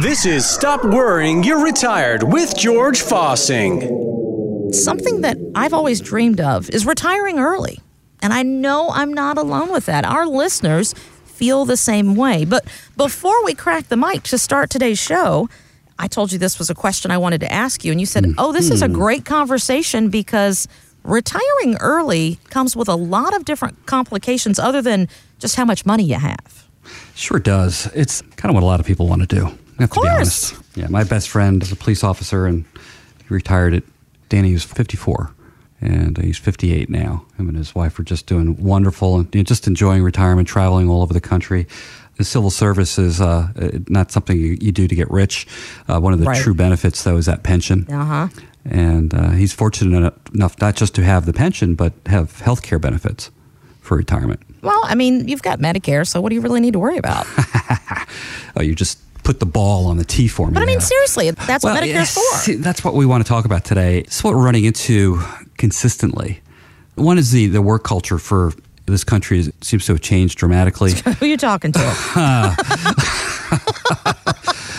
This is Stop Worrying You're Retired with George Fossing. Something that I've always dreamed of is retiring early. And I know I'm not alone with that. Our listeners feel the same way. But before we crack the mic to start today's show, I told you this was a question I wanted to ask you. And you said, hmm. Oh, this is a hmm. great conversation because retiring early comes with a lot of different complications other than just how much money you have. Sure does. It's kind of what a lot of people want to do. I have to be course. honest. Yeah, my best friend is a police officer, and he retired at Danny was 54, and he's 58 now. Him and his wife are just doing wonderful and you know, just enjoying retirement, traveling all over the country. The civil service is uh, not something you, you do to get rich. Uh, one of the Right. true benefits, though, is that pension. Uh huh. And uh, he's fortunate enough not just to have the pension, but have health care benefits for retirement. Well, I mean, you've got Medicare, so what do you really need to worry about? Oh, you just put the ball on the tee for me. But I mean, seriously, that's what Medicare's for. see, that's what we want to talk about today. It's what we're running into consistently. One is the, the work culture for this country is, seems to have changed dramatically. Who are you talking to?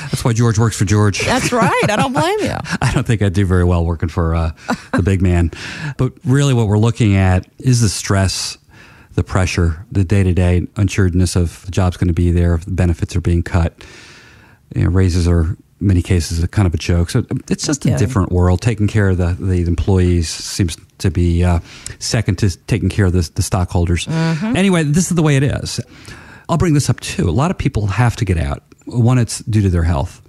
That's why George works for George. That's right. I don't blame you. I don't think I'd do very well working for uh, the big man. But really, what we're looking at is the stress, the pressure, the day to day unsuredness of the job's going to be there, if the benefits are being cut. You know, raises are, in many cases, a kind of a joke. So it's just a different world. Taking care of the, the employees seems to be uh, second to taking care of the, the stockholders. Anyway, this is the way it is. I'll bring this up too. A lot of people have to get out. One, it's due to their health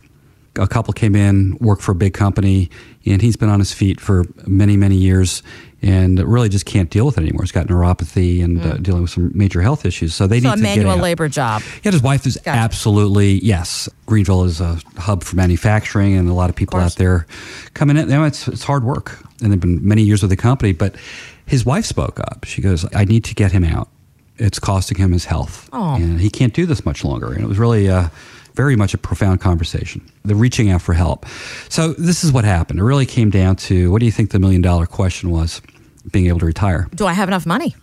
a couple came in, worked for a big company, and he's been on his feet for many, many years and really just can't deal with it anymore. He's got neuropathy and uh, dealing with some major health issues. So they So need a to get manual labor job. Yeah, his wife is Gotcha. absolutely yes. Greenville is a hub for manufacturing, and a lot of people course. out there coming in. You know, it's it's hard work, and they've been many years with the company. But his wife spoke up. She goes, "I need to get him out. It's costing him his health, Oh. and he can't do this much longer." And it was really. Uh, very much a profound conversation. The reaching out for help. So this is what happened. It really came down to what do you think the million dollar question was? Being able to retire. Do I have enough money?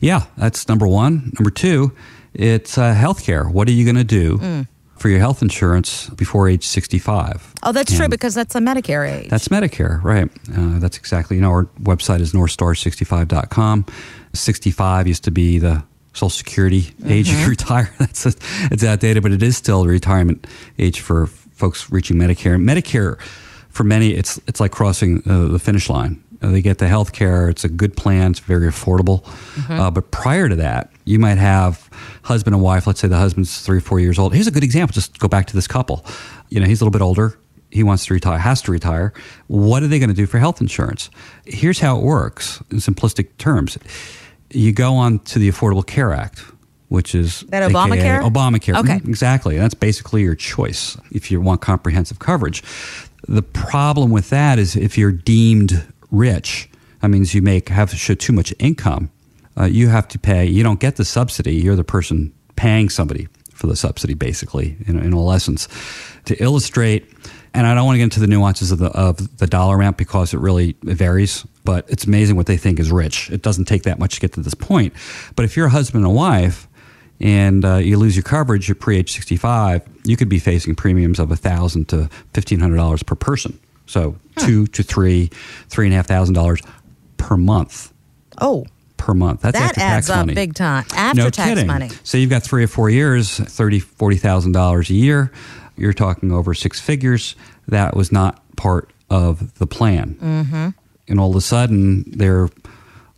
Yeah, that's number one. Number two, it's uh, healthcare. What are you going to do Mm. for your health insurance before age 65? Oh, that's true because that's a Medicare age. That's Medicare, right? Uh, that's exactly. You know, our website is northstar65.com. 65 used to be the Social Security age Mm-hmm. you retire. That's a, it's outdated, but it is still the retirement age for folks reaching Medicare. Medicare, for many, it's it's like crossing uh, the finish line. Uh, they get the health care. It's a good plan. It's very affordable. Mm-hmm. Uh, but prior to that, you might have husband and wife. Let's say the husband's three or four years old. Here's a good example. Just go back to this couple. You know, he's a little bit older. He wants to retire, has to retire. What are they going to do for health insurance? Here's how it works in simplistic terms. You go on to the Affordable Care Act, which is That AKA Obamacare? Obamacare. Okay. Mhm, Exactly. That's basically your choice if you want comprehensive coverage. The problem with that is if you're deemed rich, that means you make have to show too much income. Uh, you have to pay. You don't get the subsidy. You're the person paying somebody for the subsidy, basically, in, in all essence. To illustrate, and I don't want to get into the nuances of the of the dollar amount because it really varies. But it's amazing what they think is rich. It doesn't take that much to get to this point. But if you're a husband and wife and uh, you lose your coverage, you're pre age 65, you could be facing premiums of $1,000 to $1,500 per person. So two to three, three and a half thousand dollars per month. oh, Per month. That's that adds tax up money. big time. After no tax kidding. money. So you've got three or four years, thirty, forty thousand dollars a year. You're talking over six figures. That was not part of the plan. Mm-hmm. And all of a sudden, they're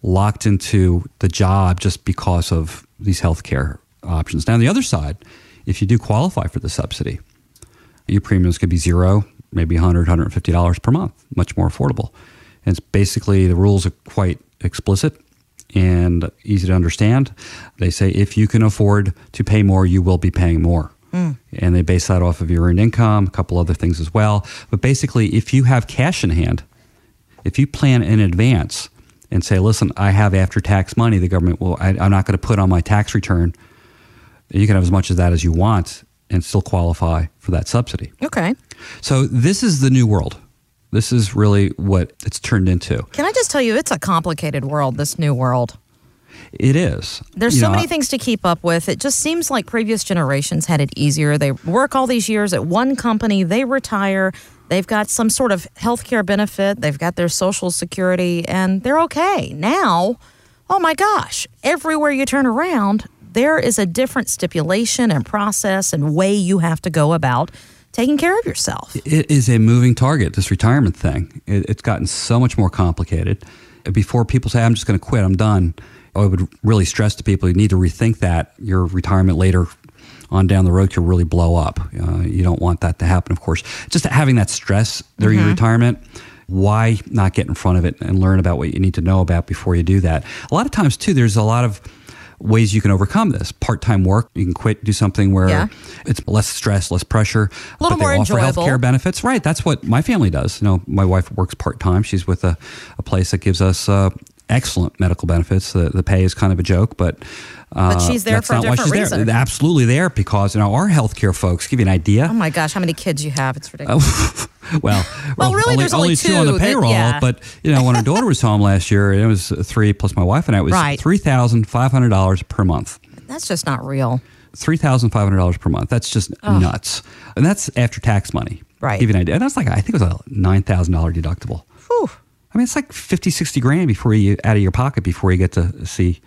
locked into the job just because of these healthcare options. Now, on the other side, if you do qualify for the subsidy, your premiums could be zero, maybe $100, $150 per month, much more affordable. And it's basically the rules are quite explicit and easy to understand. They say if you can afford to pay more, you will be paying more. Mm. And they base that off of your earned income, a couple other things as well. But basically, if you have cash in hand, if you plan in advance and say, listen, I have after tax money, the government will, I, I'm not going to put on my tax return. You can have as much of that as you want and still qualify for that subsidy. Okay. So this is the new world. This is really what it's turned into. Can I just tell you, it's a complicated world, this new world. It is. There's You so know, many things to keep up with. It just seems like previous generations had it easier. They work all these years at one company, they retire, they've got some sort of health care benefit, they've got their social security, and they're okay. Now, oh my gosh, everywhere you turn around, there is a different stipulation and process and way you have to go about taking care of yourself. It is a moving target, this retirement thing. It, it's gotten so much more complicated. Before people say, I'm just going to quit, I'm done, I would really stress to people you need to rethink that. Your retirement later on down the road could really blow up. Uh, you don't want that to happen, of course. Just having that stress during your retirement, why not get in front of it and learn about what you need to know about before you do that? A lot of times, too, there's a lot of ways you can overcome this. Part-time work, you can quit, do something where Yeah. it's less stress, less pressure. A little but they more offer enjoyable. healthcare benefits. Right. That's what my family does. You know, my wife works part-time. She's with a, a place that gives us uh, excellent medical benefits. The, the pay is kind of a joke, but uh, But she's there that's for a not why different she's there. reason. Absolutely there because you know our healthcare folks give you an idea. Oh my gosh, how many kids you have? It's ridiculous. Well, Well, really, only, there's only two on the two that- payroll. yeah. But you know, when our daughter was home last year, it was three plus my wife and I. It was Right. three thousand five hundred dollars per month. That's just not real. Three thousand five hundred dollars per month. That's just nuts, and that's after tax money. Right. Give you an idea. And that's like I think it was a nine thousand dollar deductible. Whew. I mean, it's like 50, 60 grand before you out of your pocket before you get to see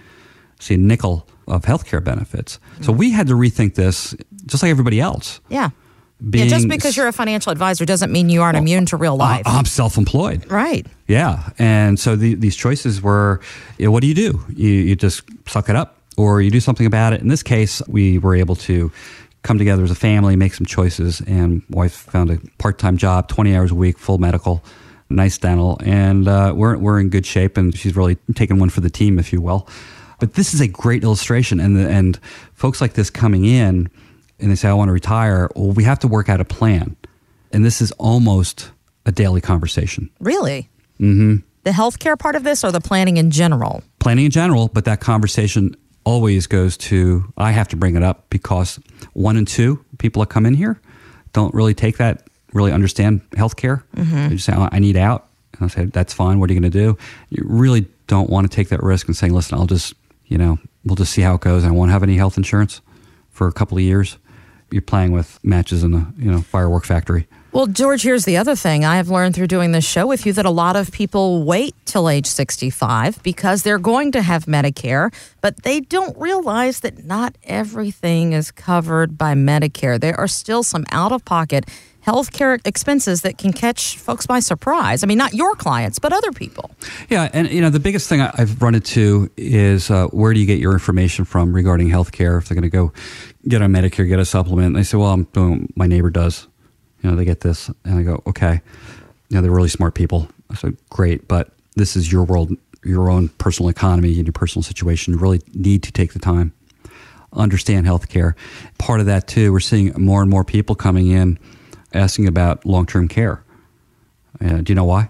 see a nickel of healthcare benefits. So we had to rethink this, just like everybody else. Yeah. Being, yeah, just because you're a financial advisor doesn't mean you aren't immune to real life. I'm self-employed. right. Yeah, and so the, these choices were, you know, what do you do? You, you just suck it up, or you do something about it. In this case, we were able to come together as a family, make some choices, and wife found a part-time job, 20 hours a week, full medical, nice dental, and uh, we're we're in good shape. And she's really taken one for the team, if you will. But this is a great illustration, and the, and folks like this coming in, and they say, I want to retire. Well, we have to work out a plan, and this is almost a daily conversation. Really? Mm-hmm. The healthcare part of this or the planning in general? planning in general, but that conversation always goes to I have to bring it up because one and two people that come in here don't really take that, really understand healthcare. Mm-hmm. They just say, "Oh, I need out. And I say, that's fine. What are you going to do? You really don't want to take that risk and saying, listen, I'll just, you know, we'll just see how it goes. I won't have any health insurance for a couple of years. You're playing with matches in a, you know, firework factory. Well, George, here's the other thing. I have learned through doing this show with you that a lot of people wait till age 65 because they're going to have Medicare, but they don't realize that not everything is covered by Medicare. There are still some out of pocket healthcare expenses that can catch folks by surprise. I mean, not your clients, but other people. Yeah, and you know the biggest thing I've run into is uh, where do you get your information from regarding healthcare? If they're going to go get on Medicare, get a supplement, they say, "Well, I'm doing my neighbor does." You know, they get this, and I go, "Okay." You know, they're really smart people. I said, "Great, but this is your world, your own personal economy, and your personal situation. You really need to take the time, understand healthcare. Part of that too, we're seeing more and more people coming in asking about long-term care. Uh, do you know why?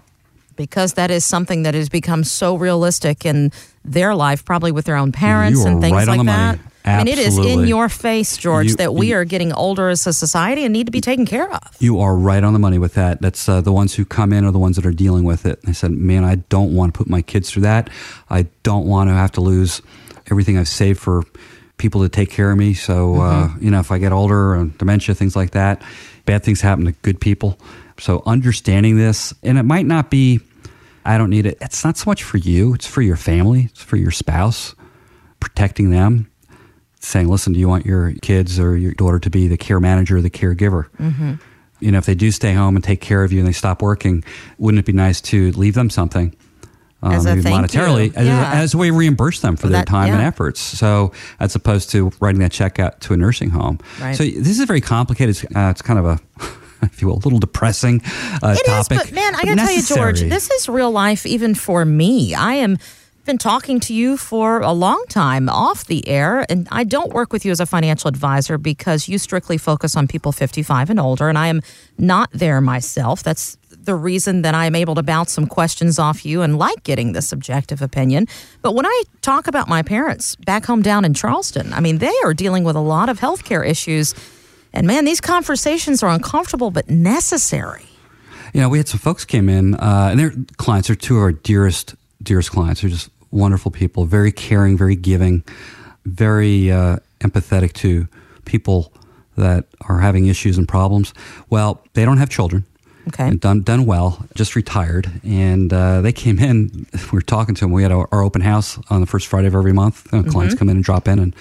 because that is something that has become so realistic in their life, probably with their own parents and things right like that. money. I mean, it is in your face, George, You- that we you- are getting older as a society and need to be taken care of. You are right on the money with that. That's uh, the ones who come in are the ones that are dealing with it. I said, man, I don't want to put my kids through that. I don't want to have to lose everything I've saved for people to take care of me. So, uh, you know, if I get older and dementia, things like that, bad things happen to good people. So, understanding this, and it might not be, I don't need it. It's not so much for you, it's for your family, it's for your spouse, protecting them saying, listen, do you want your kids or your daughter to be the care manager or the caregiver? Mm-hmm. You know, if they do stay home and take care of you and they stop working, wouldn't it be nice to leave them something? Uh, As monetarily, as, Yeah. as a way to reimburse them for their That- time and efforts. So, as opposed to writing that check out to a nursing home. Right. So, this is very complicated. It's, uh, it's kind of a, if you will, a little depressing uh, It is, topic. but man, I gotta tell you, George, this is real life even for me. I am been talking to you for a long time off the air, and I don't work with you as a financial advisor because you strictly focus on people 55 and older, and I am not there myself. That's the reason that I am able to bounce some questions off you and like getting the subjective opinion. But when I talk about my parents back home down in Charleston, I mean, they are dealing with a lot of healthcare issues. And man, these conversations are uncomfortable but necessary. you know, we had some folks came in, uh, and their clients are two of our dearest, dearest clients. They're just wonderful people, very caring, very giving, very uh, empathetic to people that are having issues and problems. Well, they don't have children. Okay. And done done well. Just retired, and uh, they came in. We were talking to them. We had our, our open house on the first Friday of every month. Uh, Clients come in and drop in and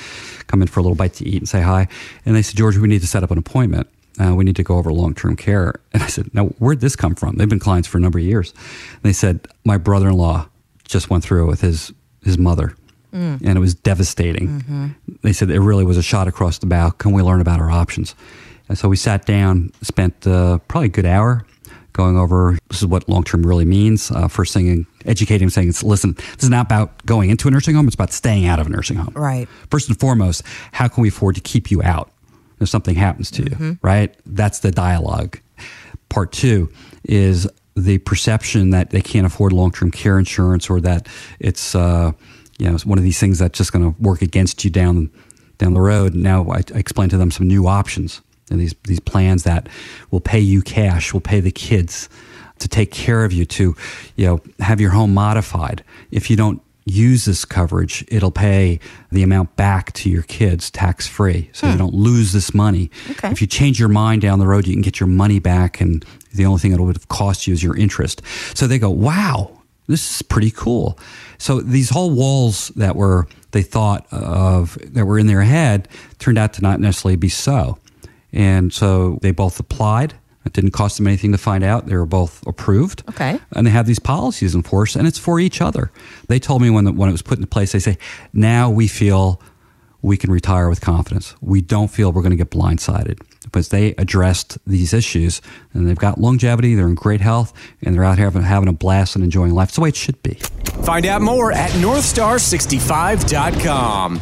come in for a little bite to eat and say hi. And they said, George, we need to set up an appointment. Uh, we need to go over long term care. And I said, Now, where'd this come from? They've been clients for a number of years. And they said, My brother in law just went through it with his his mother. And it was devastating. They said it really was a shot across the bow. Can we learn about our options? And so we sat down, spent uh, probably a good hour going over this is what long term really means. Uh, first thing, educating saying, it's, listen, this is not about going into a nursing home, it's about staying out of a nursing home. Right. First and foremost, how can we afford to keep you out if something happens to you, right? That's the dialogue. Part two is the perception that they can't afford long term care insurance or that it's, uh, you know, it's one of these things that's just going to work against you down down the road. Now I, I explain to them some new options and these these plans that will pay you cash, will pay the kids to take care of you, to you know have your home modified. If you don't use this coverage, it'll pay the amount back to your kids tax free, so you hmm. don't lose this money. Okay. If you change your mind down the road, you can get your money back, and the only thing it would have cost you is your interest. So they go, "Wow, this is pretty cool." So these whole walls that were they thought of that were in their head turned out to not necessarily be so. And so they both applied. It didn't cost them anything to find out. They were both approved. Okay. And they have these policies in force, and it's for each other. They told me when, the, when it was put into place, they say, now we feel we can retire with confidence. We don't feel we're going to get blindsided because they addressed these issues and they've got longevity, they're in great health, and they're out here having, having a blast and enjoying life. It's the way it should be. Find out more at northstar65.com.